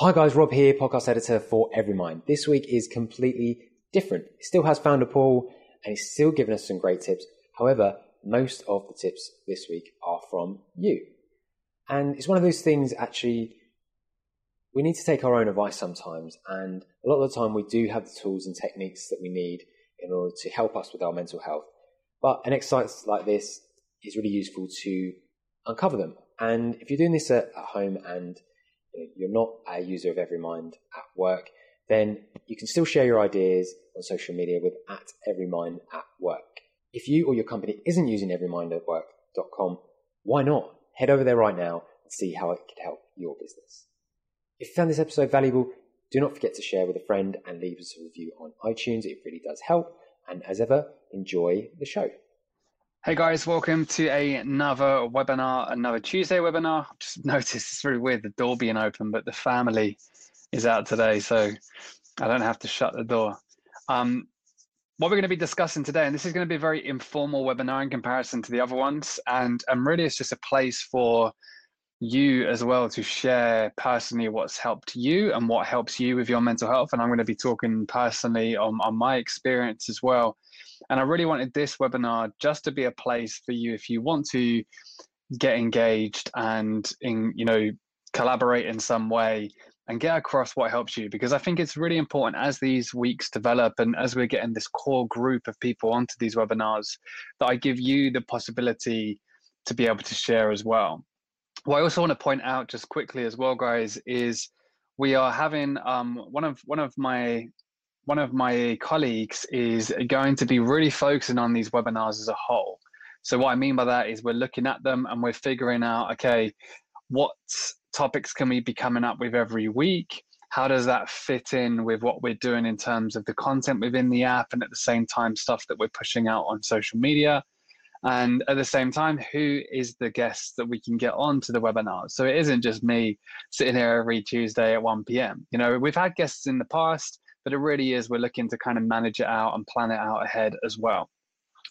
Hi guys, Rob here, podcast editor for Everymind. This week is completely different. It still has founder Paul and he's still giving us some great tips. However, most of the tips this week are from you. And it's one of those things actually we need to take our own advice sometimes and a lot of the time we do have the tools and techniques that we need in order to help us with our mental health. But an exercise like this is really useful to uncover them. And if you're doing this at, at home and you're not a user of Everymind at work, then you can still share your ideas on social media with at Everymind at work. If you or your company isn't using Everymind at work.com, why not? Head over there right now and see how it could help your business. If you found this episode valuable, do not forget to share with a friend and leave us a review on iTunes. It really does help. And as ever, enjoy the show. Hey guys, welcome to another webinar, another Tuesday webinar. Just noticed it's really weird the door being open, but the family is out today, so I don't have to shut the door. Um, what we're going to be discussing today, and this is going to be a very informal webinar in comparison to the other ones, and, and really it's just a place for you as well to share personally what's helped you and what helps you with your mental health. And I'm going to be talking personally on, on my experience as well and I really wanted this webinar just to be a place for you if you want to get engaged and in, you know, collaborate in some way and get across what helps you because I think it's really important as these weeks develop and as we're getting this core group of people onto these webinars that I give you the possibility to be able to share as well. What I also want to point out just quickly as well, guys, is we are having um, one of one of my one of my colleagues is going to be really focusing on these webinars as a whole. So what I mean by that is we're looking at them and we're figuring out, okay, what topics can we be coming up with every week? How does that fit in with what we're doing in terms of the content within the app and at the same time stuff that we're pushing out on social media? And at the same time, who is the guest that we can get on to the webinar? So it isn't just me sitting here every Tuesday at 1 p.m. You know, we've had guests in the past but it really is we're looking to kind of manage it out and plan it out ahead as well.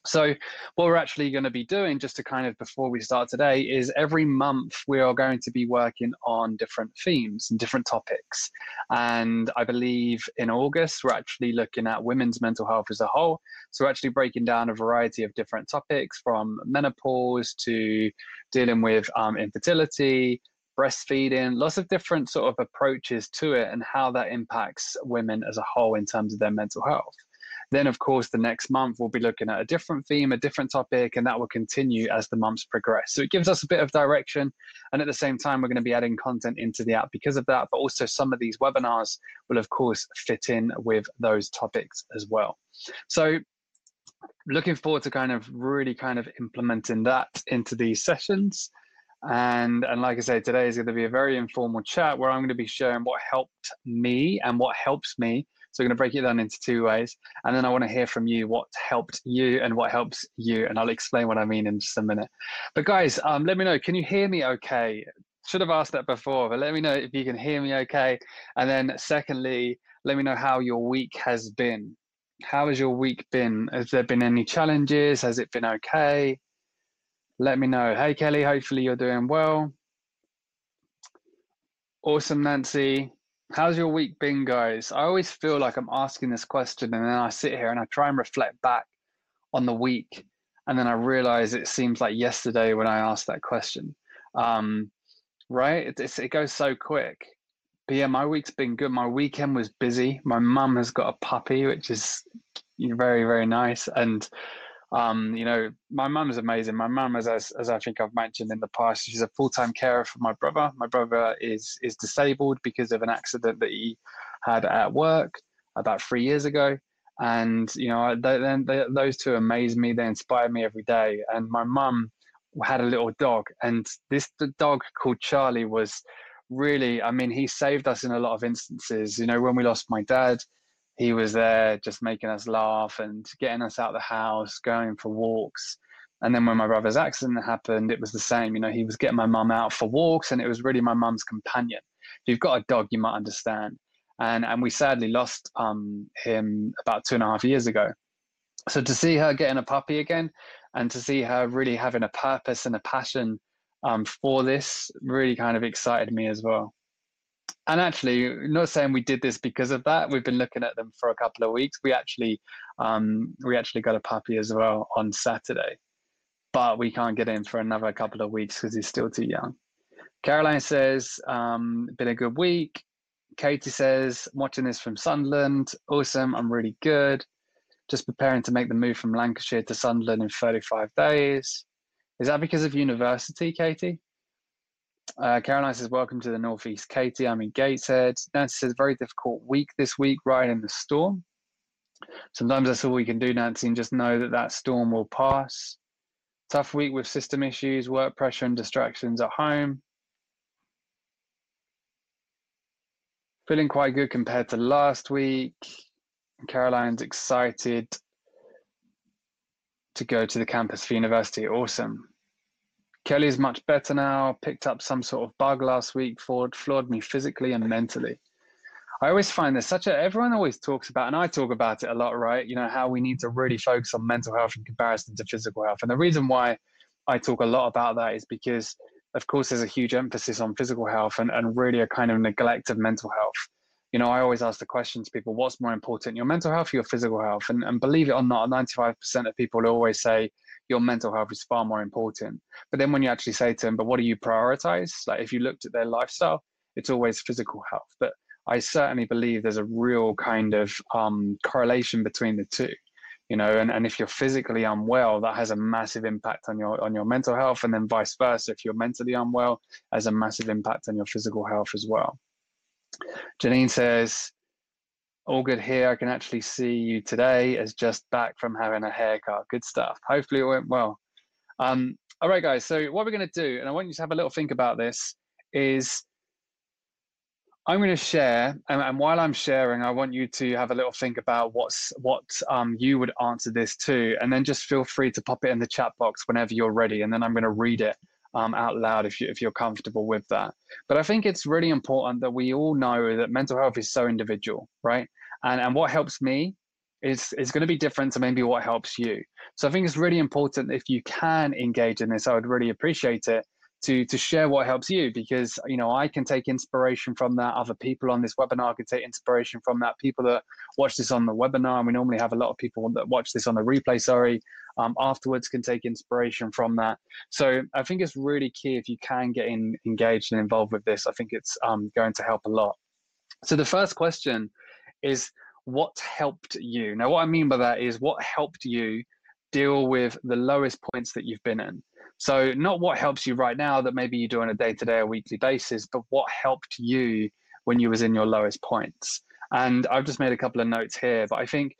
So, what we're actually going to be doing, just to kind of before we start today, is every month we are going to be working on different themes and different topics. And I believe in August, we're actually looking at women's mental health as a whole. So, we're actually breaking down a variety of different topics from menopause to dealing with um, infertility, breastfeeding, lots of different sort of approaches to it and how that impacts women as a whole in terms of their mental health. Then, of course, the next month we'll be looking at a different theme, a different topic, and that will continue as the months progress. So it gives us a bit of direction. And at the same time, we're going to be adding content into the app because of that. But also, some of these webinars will, of course, fit in with those topics as well. So looking forward to kind of really kind of implementing that into these sessions. And, and like I say, today is going to be a very informal chat where I'm going to be sharing what helped me and what helps me. So I'm going to break it down into two ways. And then I want to hear from you what helped you and what helps you. And I'll explain what I mean in just a minute. But guys, um, let me know, can you hear me okay? Should have asked that before, but let me know if you can hear me okay. And then secondly, let me know how your week has been. How has your week been? Has there been any challenges? Has it been okay? let me know. Hey, Kelly, hopefully you're doing well. Awesome, Nancy. How's your week been, guys? I always feel like I'm asking this question and then I sit here and I try and reflect back on the week. And then I realize it seems like yesterday when I asked that question. Um, right? It, it goes so quick. But yeah, my week's been good. My weekend was busy. My mum has got a puppy, which is very, very nice. And um, you know, my mum is amazing. My mum, as, as as I think I've mentioned in the past, she's a full time carer for my brother. My brother is is disabled because of an accident that he had at work about three years ago. And you know, then those two amaze me. They inspire me every day. And my mum had a little dog, and this the dog called Charlie was really. I mean, he saved us in a lot of instances. You know, when we lost my dad he was there just making us laugh and getting us out of the house, going for walks. And then when my brother's accident happened, it was the same. You know, he was getting my mum out for walks, and it was really my mum's companion. If you've got a dog, you might understand. And and we sadly lost um, him about two and a half years ago. So to see her getting a puppy again, and to see her really having a purpose and a passion um, for this, really kind of excited me as well. And actually, not saying we did this because of that. We've been looking at them for a couple of weeks. We actually, um, we actually got a puppy as well on Saturday, but we can't get in for another couple of weeks because he's still too young. Caroline says, um, been a good week. Katie says, watching this from Sunderland. Awesome. I'm really good. Just preparing to make the move from Lancashire to Sunderland in 35 days. Is that because of university, Katie? Uh, Caroline says, Welcome to the Northeast. Katie, I'm in Gateshead. Nancy says, Very difficult week this week, riding the storm. Sometimes that's all we can do, Nancy, and just know that that storm will pass. Tough week with system issues, work pressure, and distractions at home. Feeling quite good compared to last week. Caroline's excited to go to the campus for university. Awesome. Kelly's much better now, picked up some sort of bug last week, floored, floored me physically and mentally. I always find there's such a, everyone always talks about, and I talk about it a lot, right? You know, how we need to really focus on mental health in comparison to physical health. And the reason why I talk a lot about that is because, of course, there's a huge emphasis on physical health and, and really a kind of neglect of mental health. You know, I always ask the question to people, what's more important, your mental health or your physical health? And, and believe it or not, 95% of people always say, your mental health is far more important. But then when you actually say to them, but what do you prioritize? Like if you looked at their lifestyle, it's always physical health. But I certainly believe there's a real kind of um, correlation between the two. You know, and, and if you're physically unwell, that has a massive impact on your on your mental health, and then vice versa. If you're mentally unwell, has a massive impact on your physical health as well. Janine says, all good here. I can actually see you today as just back from having a haircut. Good stuff. Hopefully it went well. Um, all right, guys. So what we're going to do, and I want you to have a little think about this, is I'm going to share, and, and, while I'm sharing, I want you to have a little think about what's what um, you would answer this to, and then just feel free to pop it in the chat box whenever you're ready, and then I'm going to read it um, out loud if you if you're comfortable with that. But I think it's really important that we all know that mental health is so individual, right? and and what helps me is is going to be different to maybe what helps you so i think it's really important if you can engage in this i would really appreciate it to to share what helps you because you know i can take inspiration from that other people on this webinar can take inspiration from that people that watch this on the webinar and we normally have a lot of people that watch this on the replay sorry um, afterwards can take inspiration from that so i think it's really key if you can get in, engaged and involved with this i think it's um, going to help a lot so the first question is what helped you. Now, what I mean by that is what helped you deal with the lowest points that you've been in. So, not what helps you right now that maybe you do on a day to day or weekly basis, but what helped you when you was in your lowest points. And I've just made a couple of notes here, but I think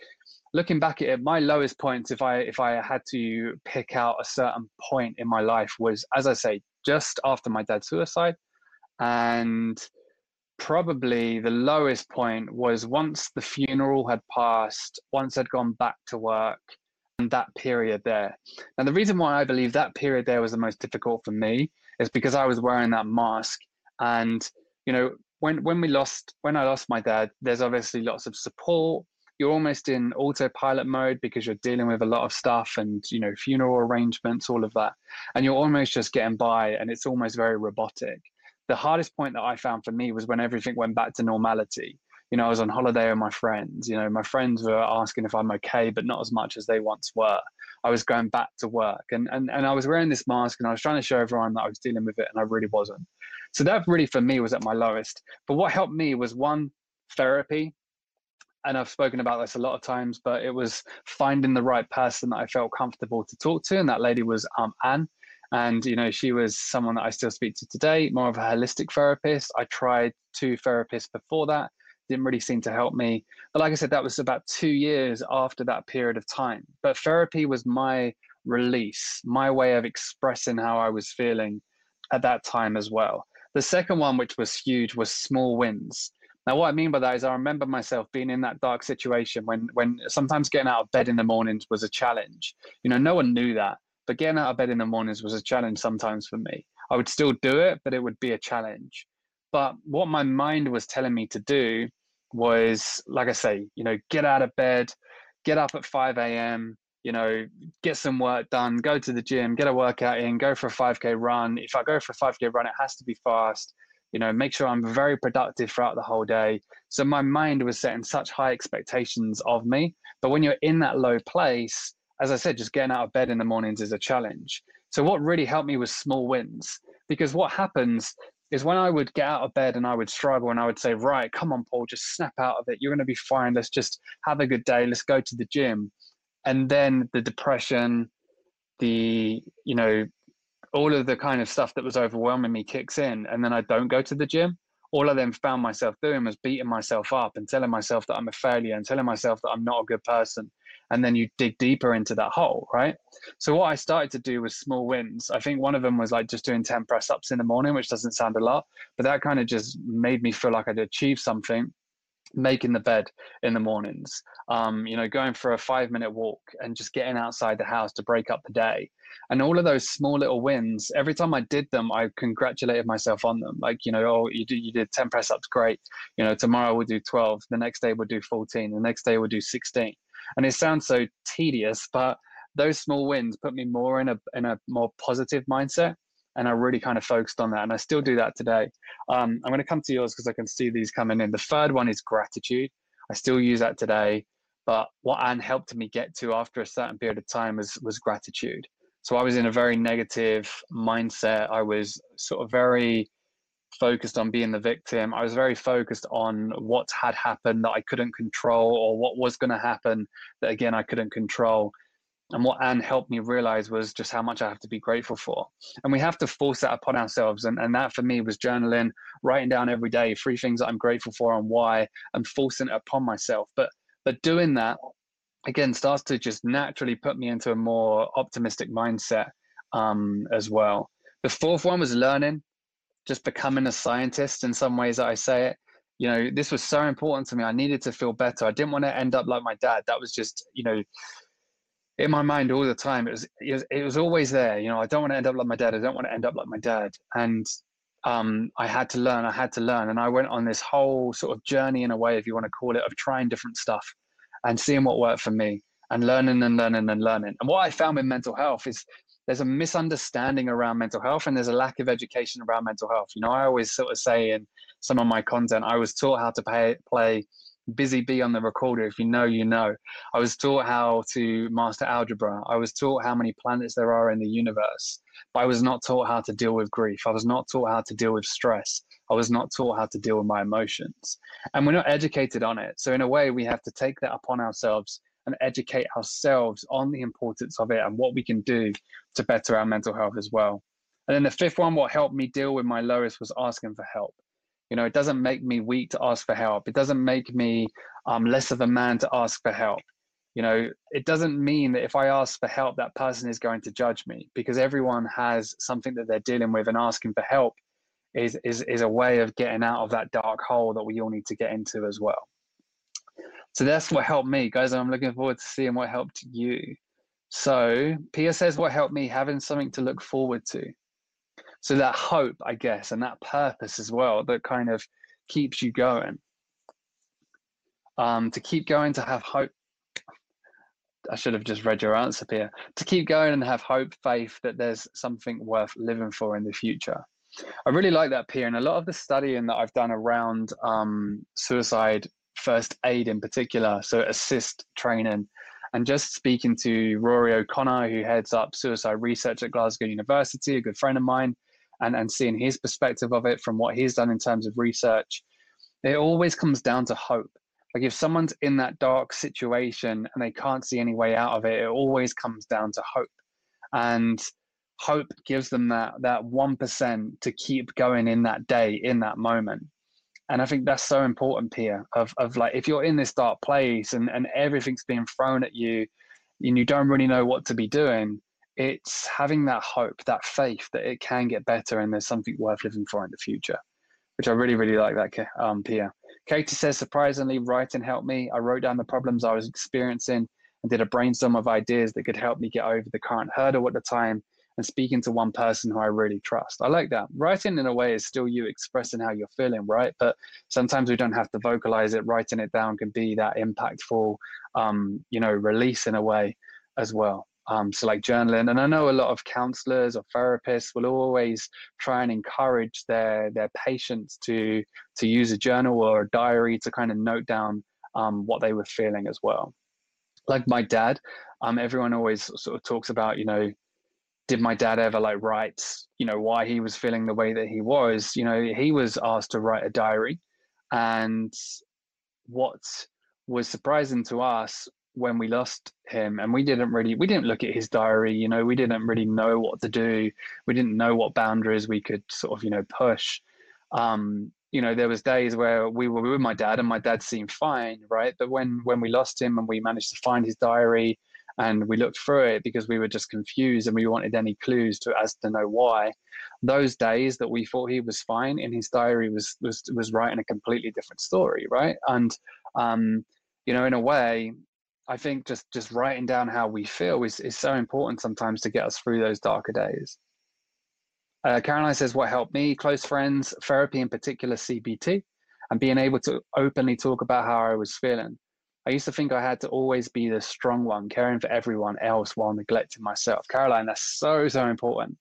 looking back at it, my lowest points, if I if I had to pick out a certain point in my life, was as I say, just after my dad's suicide, and probably the lowest point was once the funeral had passed, once I'd gone back to work, that period there. And the reason why I believe that period there was the most difficult for me is because I was wearing that mask. And, you know, when, when we lost, when I lost my dad, there's obviously lots of support. You're almost in autopilot mode because you're dealing with a lot of stuff and, you know, funeral arrangements, all of that. And you're almost just getting by and it's almost very robotic the hardest point that I found for me was when everything went back to normality. You know, I was on holiday with my friends. You know, my friends were asking if I'm okay, but not as much as they once were. I was going back to work and, and, and I was wearing this mask and I was trying to show everyone that I was dealing with it and I really wasn't. So that really for me was at my lowest. But what helped me was one, therapy. And I've spoken about this a lot of times, but it was finding the right person that I felt comfortable to talk to. And that lady was um, Anne. And, you know, she was someone that I still speak to today, more of a holistic therapist. I tried two therapists before that, didn't really seem to help me. But like I said, that was about two years after that period of time. But therapy was my release, my way of expressing how I was feeling at that time as well. The second one, which was huge, was small wins. Now, what I mean by that is, I remember myself being in that dark situation when, when sometimes getting out of bed in the mornings was a challenge. You know, no one knew that. But getting out of bed in the mornings was a challenge sometimes for me. I would still do it, but it would be a challenge. But what my mind was telling me to do was, like I say, you know, get out of bed, get up at 5 a.m., you know, get some work done, go to the gym, get a workout in, go for a 5K run. If I go for a 5K run, it has to be fast. you know, make sure I'm very productive throughout the whole day. So my mind was setting such high expectations of me. But when you're in that low place, as I said, just getting out of bed in the mornings is a challenge. So what really helped me was small wins. Because what happens is when I would get out of bed and I would struggle and I would say, right, come on, Paul, just snap out of it. You're going to be fine. Let's just have a good day. Let's go to the gym. And then the depression, the, you know, all of the kind of stuff that was overwhelming me kicks in. And then I don't go to the gym. All I then found myself doing was beating myself up and telling myself that I'm a failure and telling myself that I'm not a good person and then you dig deeper into that hole, right? So what I started to do was small wins. I think one of them was like just doing 10 press ups in the morning, which doesn't sound a lot, but that kind of just made me feel like I'd achieved something. Making the bed in the mornings, um, you know, going for a five minute walk and just getting outside the house to break up the day. And all of those small little wins, every time I did them, I congratulated myself on them. Like, you know, oh, you, did, you did 10 press ups, great. You know, tomorrow we'll do 12. The next day we'll do 14. The next day we'll do 16 and it sounds so tedious, but those small wins put me more in a in a more positive mindset, and I really kind of focused on that, and I still do that today. Um, I'm going to come to yours because I can see these coming in. The third one is gratitude. I still use that today, but what Anne helped me get to after a certain period of time was was gratitude. So I was in a very negative mindset. I was sort of very focused on being the victim. I was very focused on what had happened that I couldn't control or what was going to happen that again I couldn't control. And what Anne helped me realize was just how much I have to be grateful for. And we have to force that upon ourselves. And, and that for me was journaling, writing down every day three things that I'm grateful for and why, and forcing it upon myself. But but doing that again starts to just naturally put me into a more optimistic mindset um, as well. The fourth one was learning just becoming a scientist in some ways that I say it. You know, this was so important to me. I needed to feel better. I didn't want to end up like my dad. That was just, you know, in my mind all the time. It was, it was, it was always there. You know, I don't want to end up like my dad. I don't want to end up like my dad. And um, I had to learn. I had to learn, and I went on this whole sort of journey, in a way, if you want to call it, of trying different stuff and seeing what worked for me, and learning and learning and learning. And what I found with mental health is there's a misunderstanding around mental health and there's a lack of education around mental health. You know, I always sort of say in some of my content, I was taught how to pay, play busy bee on the recorder. If you know, you know. I was taught how to master algebra. I was taught how many planets there are in the universe. But I was not taught how to deal with grief. I was not taught how to deal with stress. I was not taught how to deal with my emotions. And we're not educated on it. So, in a way, we have to take that upon ourselves and educate ourselves on the importance of it and what we can do to better our mental health as well. And then the fifth one, what helped me deal with my lowest was asking for help. You know, it doesn't make me weak to ask for help. It doesn't make me um, less of a man to ask for help. You know, it doesn't mean that if I ask for help, that person is going to judge me because everyone has something that they're dealing with, and asking for help is, is, is a way of getting out of that dark hole that we all need to get into as well. So that's what helped me, guys. I'm looking forward to seeing what helped you. So Pia says what helped me having something to look forward to. So that hope, I guess, and that purpose as well that kind of keeps you going. Um, to keep going, to have hope. I should have just read your answer, Pia. To keep going and have hope, faith that there's something worth living for in the future. I really like that, Pia. And a lot of the studying that I've done around um, suicide first aid in particular, so ASIST training. And just speaking to Rory O'Connor, who heads up suicide research at Glasgow University, a good friend of mine, and, and seeing his perspective of it from what he's done in terms of research, it always comes down to hope. Like if someone's in that dark situation and they can't see any way out of it, it always comes down to hope. And hope gives them that that 1% to keep going in that day, in that moment and I think that's so important, Pia. Of of like if you're in this dark place and and everything's being thrown at you, and you don't really know what to be doing, it's having that hope, that faith that it can get better and there's something worth living for in the future, which I really really like that, um, Pia. Katie says surprisingly, writing helped me. I wrote down the problems I was experiencing and did a brainstorm of ideas that could help me get over the current hurdle at the time and speaking to one person who I really trust. I like that. Writing in a way is still you expressing how you're feeling, right? But sometimes we don't have to vocalize it. Writing it down can be that impactful, um, you know, release in a way as well. Um, so like journaling, and I know a lot of counselors or therapists will always try and encourage their their patients to to use a journal or a diary to kind of note down um, what they were feeling as well. Like my dad, um, everyone always sort of talks about, you know, did my dad ever like write, you know, why he was feeling the way that he was? You know, he was asked to write a diary, and what was surprising to us when we lost him and we didn't really we didn't look at his diary you know we didn't really know what to do. We didn't know what boundaries we could sort of you know push. Um you know there was days where we were with my dad and my dad seemed fine right? But when when we lost him and we managed to find his diary and we looked through it because we were just confused and we wanted any clues to as to know why those days that we thought he was fine in his diary was was was writing a completely different story right and um you know in a way I think just just writing down how we feel is, is so important sometimes to get us through those darker days. Uh, Caroline says, What helped me? Close friends, therapy, in particular, CBT, and being able to openly talk about how I was feeling. I used to think I had to always be the strong one, caring for everyone else while neglecting myself. Caroline, that's so, so important,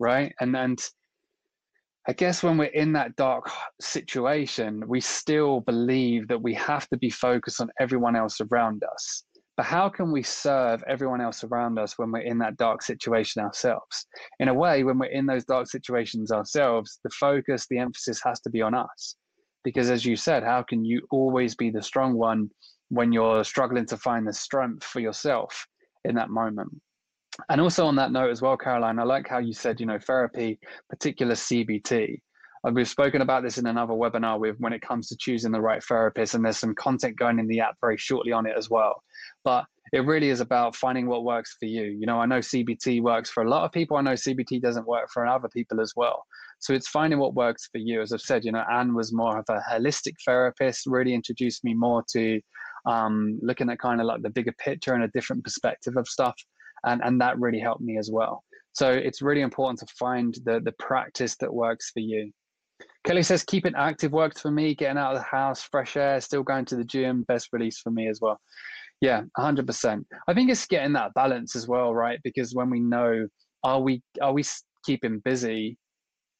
right? And and I guess when we're in that dark situation, we still believe that we have to be focused on everyone else around us. But how can we serve everyone else around us when we're in that dark situation ourselves? In a way, when we're in those dark situations ourselves, the focus, the emphasis has to be on us. Because as you said, how can you always be the strong one when you're struggling to find the strength for yourself in that moment? and also on that note as well, Caroline, I like how you said, you know, therapy, particular CBT. Uh, we've spoken about this in another webinar with when it comes to choosing the right therapist, and there's some content going in the app very shortly on it as well. But it really is about finding what works for you. You know, I know CBT works for a lot of people. I know CBT doesn't work for other people as well. So it's finding what works for you. As I've said, you know, Anne was more of a holistic therapist, really introduced me more to um, looking at kind of like the bigger picture and a different perspective of stuff and and that really helped me as well. So it's really important to find the the practice that works for you. Kelly says keeping active worked for me getting out of the house fresh air still going to the gym best release for me as well. Yeah 100% i think it's getting that balance as well right? Because when we know are we are we keeping busy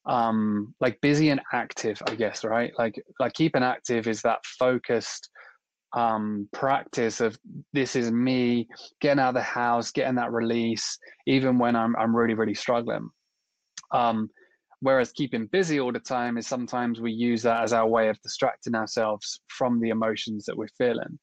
um like busy and active i guess right? Like like keeping active is that focused um, practice of this is me getting out of the house, getting that release, even when I'm I'm really really struggling. Um, whereas keeping busy all the time is sometimes we use that as our way of distracting ourselves from the emotions that we're feeling.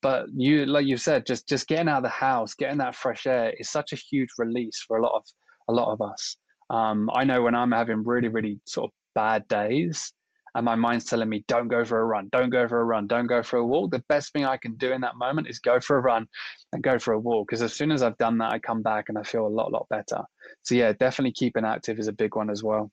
But you, like you said, just just getting out of the house, getting that fresh air is such a huge release for a lot of a lot of us. Um, I know when I'm having really really sort of bad days, and my mind's telling me don't go for a run. Don't go for a run. Don't go for a walk. The best thing i can do in that moment is go for a run and go for a walk because as soon as i've done that i come back and i feel a lot lot better. So yeah definitely keeping active is a big one as well.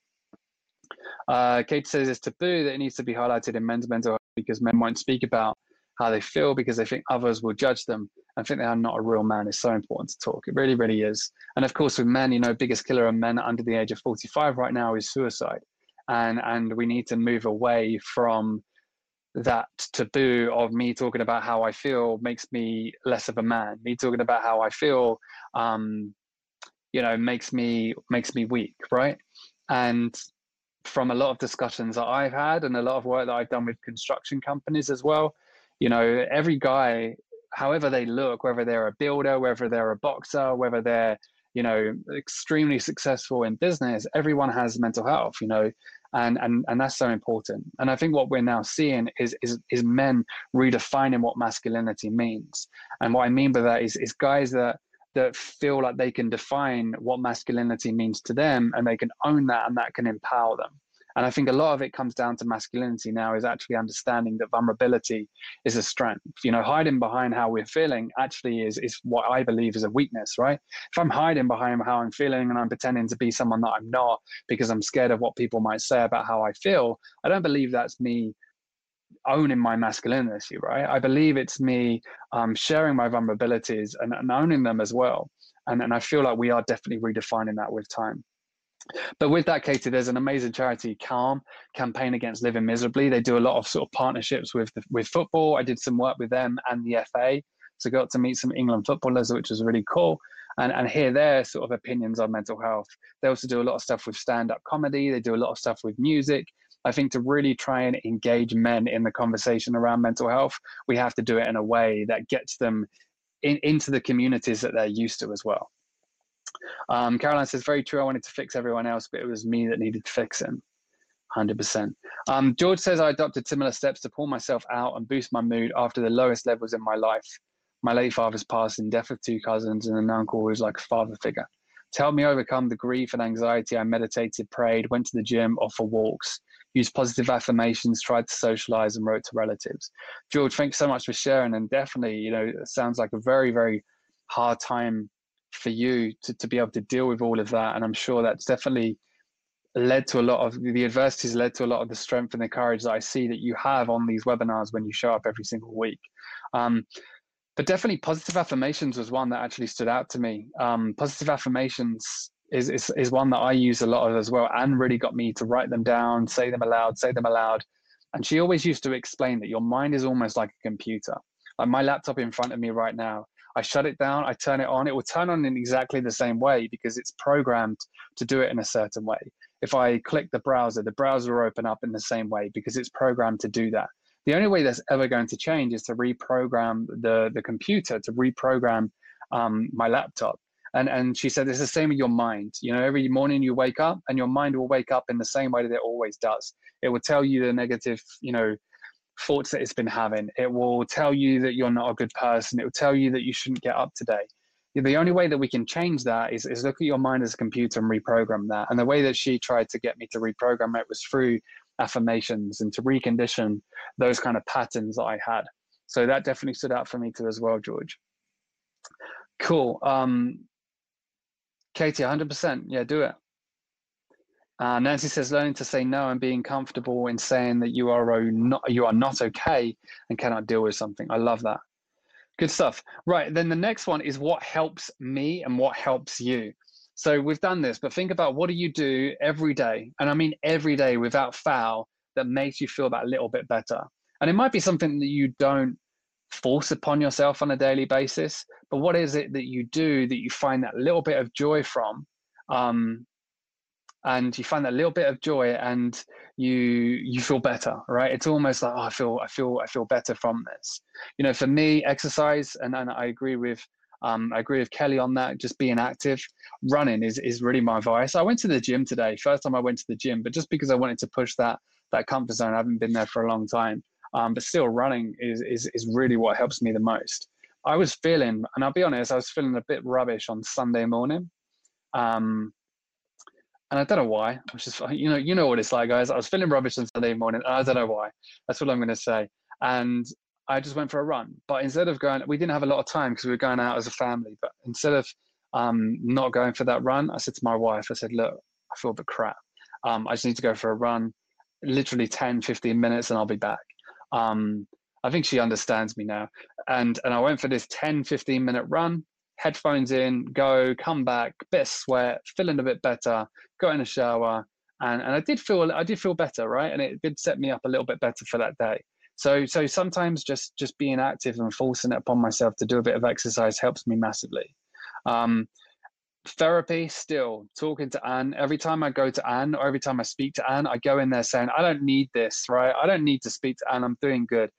Uh, kate says it's taboo that it needs to be highlighted in men's mental health because men won't speak about how they feel because they think others will judge them and think they are not a real man is so important to talk. It really, really is. And of course, with men, you know, biggest killer of men under the age of 45 right now is suicide and and we need to move away from that taboo of me talking about how I feel makes me less of a man. Me talking about how I feel, um, you know, makes me makes me weak, right? And from a lot of discussions that I've had and a lot of work that I've done with construction companies as well, you know, every guy, however they look, whether they're a builder, whether they're a boxer, whether they're you know extremely successful in business everyone has mental health you know and and and that's so important. And i think what we're now seeing is is, is men redefining what masculinity means. And what i mean by that is is guys that that feel like they can define what masculinity means to them and they can own that and that can empower them and I think a lot of it comes down to masculinity now is actually understanding that vulnerability is a strength. You know, hiding behind how we're feeling actually is, is what I believe is a weakness, right? If I'm hiding behind how I'm feeling and I'm pretending to be someone that I'm not because I'm scared of what people might say about how I feel, I don't believe that's me owning my masculinity, right? I believe it's me um, sharing my vulnerabilities and, and owning them as well. And, and I feel like we are definitely redefining that with time. But with that, Katie, there's an amazing charity, Calm, Campaign Against Living Miserably. They do a lot of sort of partnerships with with football. I did some work with them and the FA, so got to meet some England footballers, which was really cool. and, and hear their sort of opinions on mental health. They also do a lot of stuff with stand up comedy, they do a lot of stuff with music. I think to really try and engage men in the conversation around mental health, we have to do it in a way that gets them in, into the communities that they're used to as well. Um, Caroline says, very true. I wanted to fix everyone else, but it was me that needed fixing. 100%. Um, George says, I adopted similar steps to pull myself out and boost my mood after the lowest levels in my life. My late father's passing, death of two cousins, and an uncle who was like a father figure. To help me overcome the grief and anxiety, I meditated, prayed, went to the gym, or for walks, used positive affirmations, tried to socialize, and wrote to relatives. George, thanks so much for sharing. And definitely, you know, it sounds like a very, very hard time for you to, to be able to deal with all of that. And I'm sure that's definitely led to a lot of the adversities led to a lot of the strength and the courage that I see that you have on these webinars when you show up every single week. Um, but definitely positive affirmations was one that actually stood out to me. Um, positive affirmations is, is, is one that I use a lot of as well and really got me to write them down, say them aloud, say them aloud. And she always used to explain that your mind is almost like a computer. Like my laptop in front of me right now, I shut it down, I turn it on, it will turn on in exactly the same way because it's programmed to do it in a certain way. If I click the browser, the browser will open up in the same way because it's programmed to do that. The only way that's ever going to change is to reprogram the, the computer, to reprogram um, my laptop. And, and she said it's the same with your mind. You know, every morning you wake up and your mind will wake up in the same way that it always does. It will tell you the negative, you know, thoughts that it's been having. It will tell you that you're not a good person. It will tell you that you shouldn't get up today. The only way that we can change that is, is look at your mind as a computer and reprogram that. And the way that she tried to get me to reprogram it was through affirmations and to recondition those kind of patterns that I had. So that definitely stood out for me too as well, George. Cool. Um, Katie, 100%. Yeah, do it. Uh, Nancy says, learning to say no and being comfortable in saying that you are not you are not okay and cannot deal with something. I love that. Good stuff. Right. Then the next one is what helps me and what helps you. So we've done this, but think about what do you do every day, and I mean every day without foul, that makes you feel that little bit better. And it might be something that you don't force upon yourself on a daily basis, but what is it that you do that you find that little bit of joy from? Um, and you find that little bit of joy and you you feel better right it's almost like oh i feel i feel i feel better from this you know for me exercise and, and i agree with um, I agree with Kelly on that. Just being active, running is is really my vice. I went to the gym today. First time I went to the gym, but just because I wanted to push that that comfort zone. I haven't been there for a long time, um, but still, running is is is really what helps me the most. I was feeling, and I'll be honest, I was feeling a bit rubbish on Sunday morning. Um, and I don't know why. I was just, you know, you know what it's like, guys. I was feeling rubbish on Sunday morning, I don't know why. That's what I'm going to say. And I just went for a run. But instead of going, we didn't have a lot of time because we were going out as a family. But instead of um, not going for that run, I said to my wife, I said, look, I feel a bit crap. Um, I just need to go for a run, literally 10, 15 minutes, and I'll be back. Um, I think she understands me now. And and I went for this 10, 15 minute run, headphones in, go, come back, bit of sweat, feeling a bit better, got in a shower, and, and I did feel I did feel better, right? And it did set me up a little bit better for that day. So so sometimes just just being active and forcing it upon myself to do a bit of exercise helps me massively. Um, therapy still talking to Anne every time I go to Anne or every time I speak to Anne I go in there saying I don't need this right I don't need to speak to Anne I'm doing good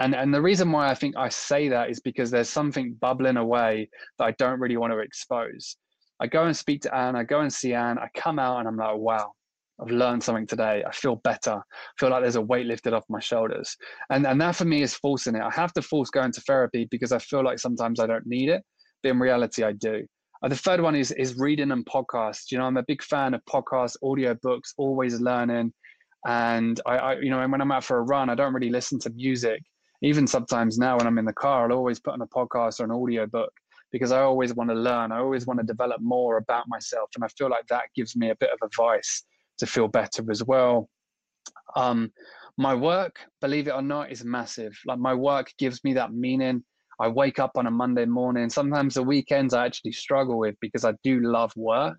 and and the reason why I think I say that is because there's something bubbling away that I don't really want to expose I go and speak to Anne I go and see Anne I come out and I'm like wow I've learned something today. I feel better. I feel like there's a weight lifted off my shoulders. And and that for me is forcing it. I have to force going to therapy because I feel like sometimes I don't need it, but in reality I do. Uh, the third one is is reading and podcasts. You know, I'm a big fan of podcasts, audio books, always learning. And I, I, you know, when I'm out for a run, I don't really listen to music. Even sometimes now when I'm in the car, I'll always put on a podcast or an audio book because I always want to learn. I always want to develop more about myself. And I feel like that gives me a bit of advice to feel better as well. Um, my work, believe it or not, is massive. Like my work gives me that meaning. I wake up on a Monday morning. Sometimes the weekends I actually struggle with because I do love work.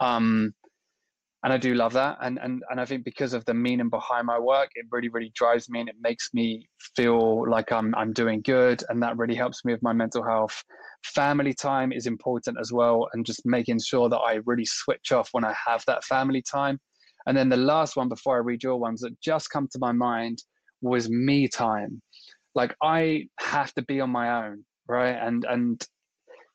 Um, and I do love that. And and and I think because of the meaning behind my work, it really really drives me and it makes me feel like I'm I'm doing good, and that really helps me with my mental health. Family time is important as well, and just making sure that I really switch off when I have that family time. And then the last one before I read your ones that just come to my mind was me time. Like I have to be on my own, right? And and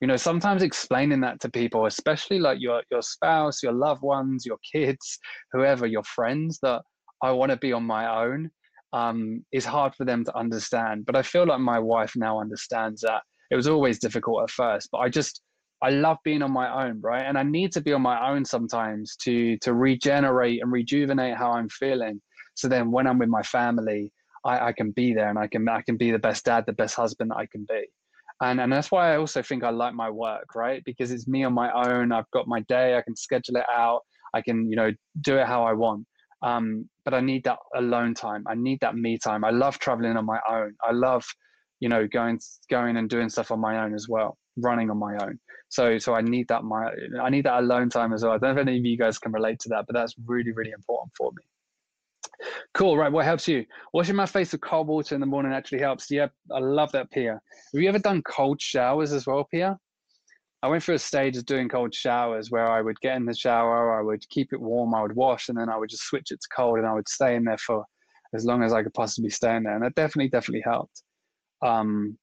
you know sometimes explaining that to people especially like your your spouse your loved ones your kids whoever your friends that i want to be on my own um, is hard for them to understand. But i feel like my wife now understands that it was always difficult at first but i just i love being on my own right? And i need to be on my own sometimes to to regenerate and rejuvenate how i'm feeling so then when i'm with my family I, I can be there and i can i can be the best dad the best husband that i can be and and that's why I also think I like my work, right? Because it's me on my own. I've got my day. I can schedule it out. I can you know do it how I want. Um, but I need that alone time. I need that me time. I love traveling on my own. I love you know going going and doing stuff on my own as well, running on my own. So so I need that my I need that alone time as well. I don't know if any of you guys can relate to that, but that's really really important for me. Cool. Right. What helps you? Washing my face with cold water in the morning actually helps. Yeah, I love that, Pia. Have you ever done cold showers as well, Pia? I went through a stage of doing cold showers where I would get in the shower, I would keep it warm, I would wash, and then I would just switch it to cold, and I would stay in there for as long as I could possibly stay in there, and that definitely, definitely helped. Um,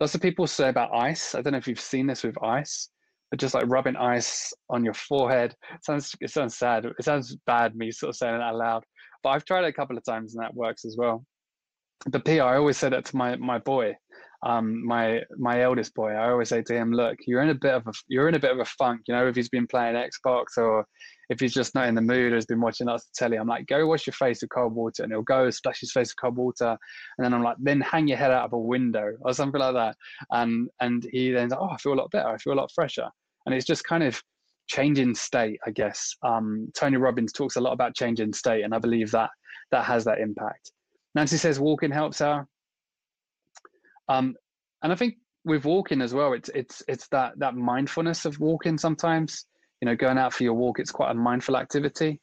lots of people say about ice. I don't know if you've seen this with ice, but just like rubbing ice on your forehead. It sounds it sounds sad. It sounds bad me sort of saying it out loud, but I've tried it a couple of times and that works as well. But P, I always say that to my my boy, um, my my eldest boy. I always say to him, "Look, you're in a bit of a you're in a bit of a funk. You know, if he's been playing Xbox or if he's just not in the mood or has been watching us telly, I'm like, go wash your face with cold water, and he'll go splash his face with cold water, and then I'm like, then hang your head out of a window or something like that, and and he then, like, oh, I feel a lot better. I feel a lot fresher, and it's just kind of changing state, I guess. Um, Tony Robbins talks a lot about changing state, and I believe that that has that impact. Nancy says walking helps her, um, and I think with walking as well, it's it's it's that that mindfulness of walking. Sometimes, you know, going out for your walk, it's quite a mindful activity.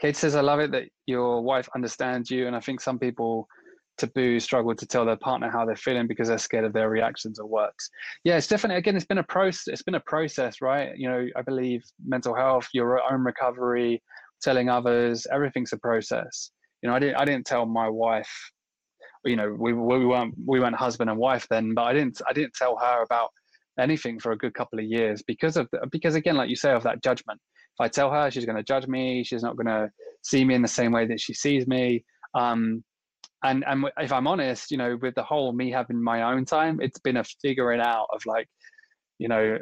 Kate says, "I love it that your wife understands you," and I think some people taboo struggle to tell their partner how they're feeling because they're scared of their reactions or words yeah it's definitely again it's been a process it's been a process right? You know i believe mental health your own recovery telling others everything's a process. You know i didn't i didn't tell my wife you know we, we weren't we weren't husband and wife then but i didn't i didn't tell her about anything for a good couple of years because of because again like you say of that judgment. If i tell her she's going to judge me she's not going to see me in the same way that she sees me um, and and if i'm honest you know with the whole me having my own time it's been a figuring out of like you know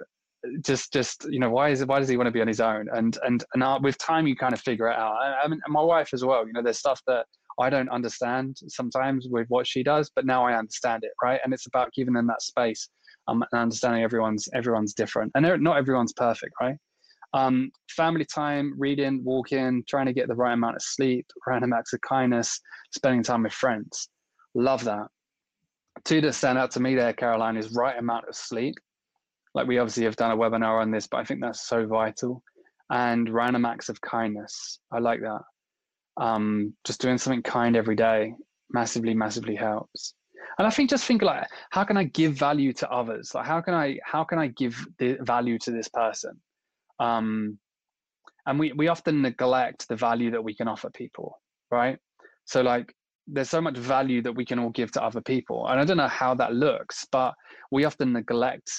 just just you know why is it why does he want to be on his own? And and and uh, with time you kind of figure it out. I, I mean my wife as well you know there's stuff that i don't understand sometimes with what she does but now i understand it right? And it's about giving them that space um, and understanding everyone's everyone's different. And not everyone's perfect right um, family time, reading, walking, trying to get the right amount of sleep, random acts of kindness, spending time with friends. Love that. Two that stand out to me there, Caroline, is right amount of sleep. Like we obviously have done a webinar on this, but I think that's so vital. And random acts of kindness. I like that. Um, just doing something kind every day massively, massively helps. And I think just think like, how can I give value to others? Like, how can I how can I give the value to this person? Um, and we we often neglect the value that we can offer people right? So like there's so much value that we can all give to other people and i don't know how that looks but we often neglect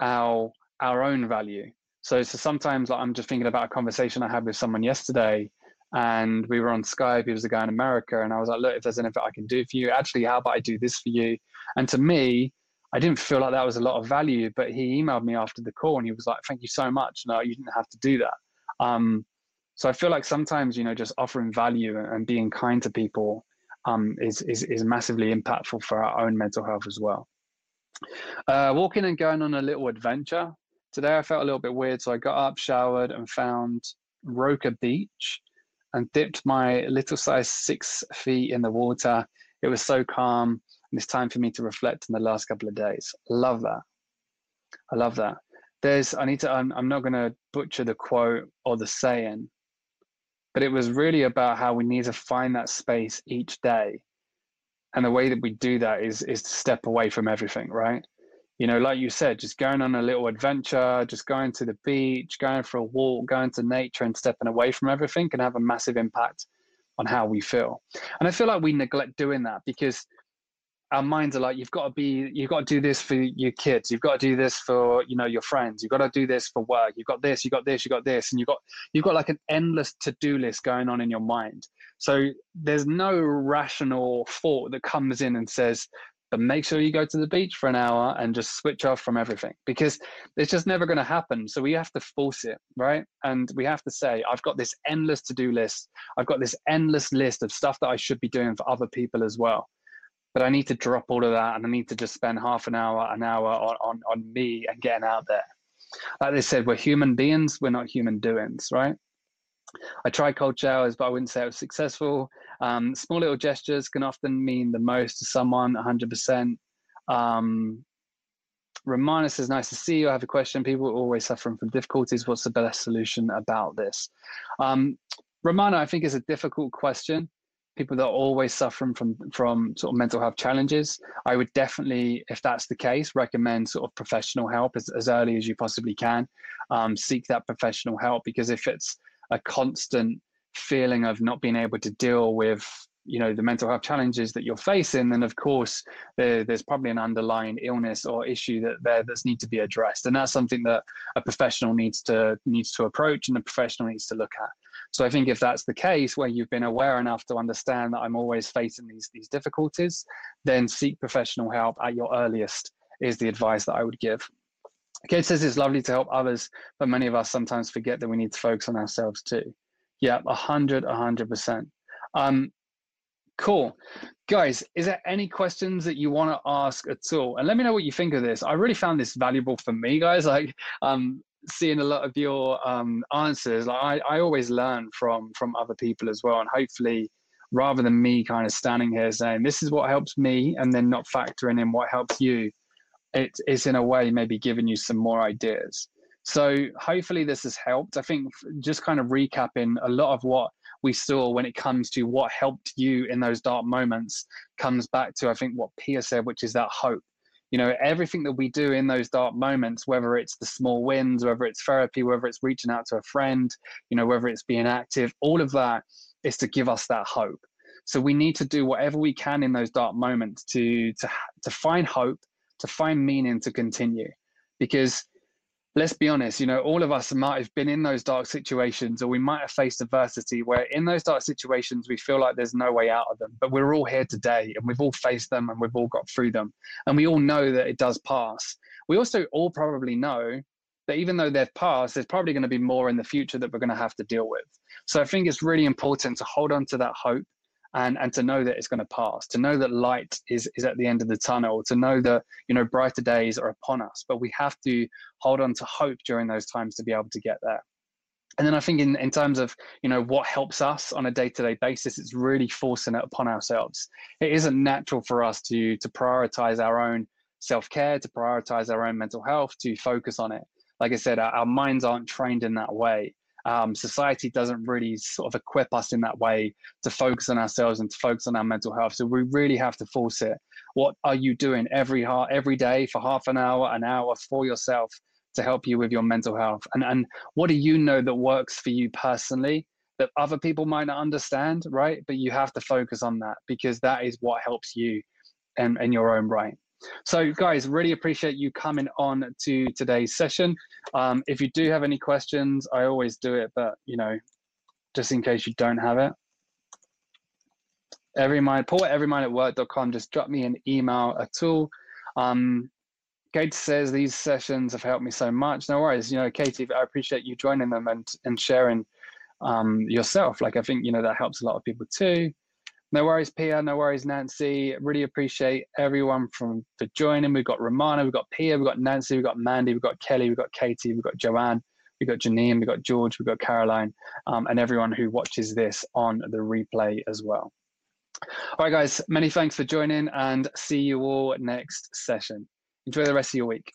our our own value. So so sometimes like, i'm just thinking about a conversation i had with someone yesterday and we were on skype he was a guy in america and i was like look if there's anything i can do for you actually how about i do this for you? And to me I didn't feel like that was a lot of value, but he emailed me after the call and he was like, "Thank you so much. No, you didn't have to do that." Um, so I feel like sometimes you know just offering value and being kind to people um, is, is is massively impactful for our own mental health as well. Uh, walking and going on a little adventure. Today I felt a little bit weird, so I got up, showered, and found Roker Beach and dipped my little size six feet in the water. It was so calm and it's time for me to reflect on the last couple of days. Love that. I love that. There's, I need to, I'm, I'm not going to butcher the quote or the saying, but it was really about how we need to find that space each day. And the way that we do that is is to step away from everything, right? You know, like you said, just going on a little adventure, just going to the beach, going for a walk, going to nature and stepping away from everything can have a massive impact on how we feel. And I feel like we neglect doing that because our minds are like you've got to be you've got to do this for your kids. You've got to do this for you know your friends. You've got to do this for work. You've got this you've got this you've got this. And you've got you've got like an endless to-do list going on in your mind. So there's no rational thought that comes in and says but make sure you go to the beach for an hour and just switch off from everything. Because it's just never going to happen. So we have to force it right? And we have to say i've got this endless to-do list. I've got this endless list of stuff that i should be doing for other people as well but I need to drop all of that and I need to just spend half an hour, an hour on, on, on me and getting out there. Like they said, we're human beings, we're not human doings, right? I tried cold showers, but I wouldn't say I was successful. Um, small little gestures can often mean the most to someone, 100%. Um, Romana says, nice to see you. I have a question. People are always suffering from difficulties. What's the best solution about this? Um, I think is a difficult question people that are always suffering from from sort of mental health challenges i would definitely if that's the case recommend sort of professional help as, as early as you possibly can. Um, seek that professional help because if it's a constant feeling of not being able to deal with you know the mental health challenges that you're facing then of course there, there's probably an underlying illness or issue that there that's need to be addressed and that's something that a professional needs to needs to approach and a professional needs to look at so I think if that's the case, where you've been aware enough to understand that I'm always facing these these difficulties, then seek professional help at your earliest is the advice that I would give. Kate says it's lovely to help others, but many of us sometimes forget that we need to focus on ourselves too. Yeah, a hundred, a hundred percent. Um, cool, guys. Is there any questions that you want to ask at all? And let me know what you think of this. I really found this valuable for me, guys. Like, um, seeing a lot of your um, answers. Like I, I always learn from from other people as well, and hopefully, rather than me kind of standing here saying this is what helps me and then not factoring in what helps you, it, it's in a way maybe giving you some more ideas. So hopefully this has helped. I think just kind of recapping a lot of what we saw when it comes to what helped you in those dark moments comes back to I think what Pia said, which is that hope. You know everything that we do in those dark moments whether it's the small wins whether it's therapy whether it's reaching out to a friend you know whether it's being active all of that is to give us that hope. So we need to do whatever we can in those dark moments to to to find hope to find meaning to continue. Because let's be honest, you know, all of us might have been in those dark situations or we might have faced adversity where in those dark situations we feel like there's no way out of them. But we're all here today and we've all faced them and we've all got through them. And we all know that it does pass. We also all probably know that even though they've passed, there's probably going to be more in the future that we're going to have to deal with. So I think it's really important to hold on to that hope and and to know that it's going to pass to know that light is is at the end of the tunnel to know that you know brighter days are upon us. But we have to hold on to hope during those times to be able to get there. And then i think in, in terms of you know what helps us on a day-to-day basis it's really forcing it upon ourselves. It isn't natural for us to to prioritize our own self-care to prioritize our own mental health to focus on it. Like i said our, our minds aren't trained in that way um, society doesn't really sort of equip us in that way to focus on ourselves and to focus on our mental health. So we really have to force it. What are you doing every every day for half an hour, an hour for yourself to help you with your mental health? And and what do you know that works for you personally? That other people might not understand, right? But you have to focus on that because that is what helps you in, in your own right. So, guys, really appreciate you coming on to today's session. Um, if you do have any questions, I always do it, but you know, just in case you don't have it, every mind, paul at everymindatwork.com, just drop me an email at all. Um, Kate says these sessions have helped me so much. No worries, you know, Katie, I appreciate you joining them and and sharing um, yourself. Like I think you know that helps a lot of people too. No worries, Pia. No worries, Nancy. Really appreciate everyone from for joining. We've got Romana, we've got Pia, we've got Nancy, we've got Mandy, we've got Kelly, we've got Katie, we've got Joanne, we've got Janine, we've got George, we've got Caroline, um, and everyone who watches this on the replay as well. All right, guys, many thanks for joining and see you all next session. Enjoy the rest of your week.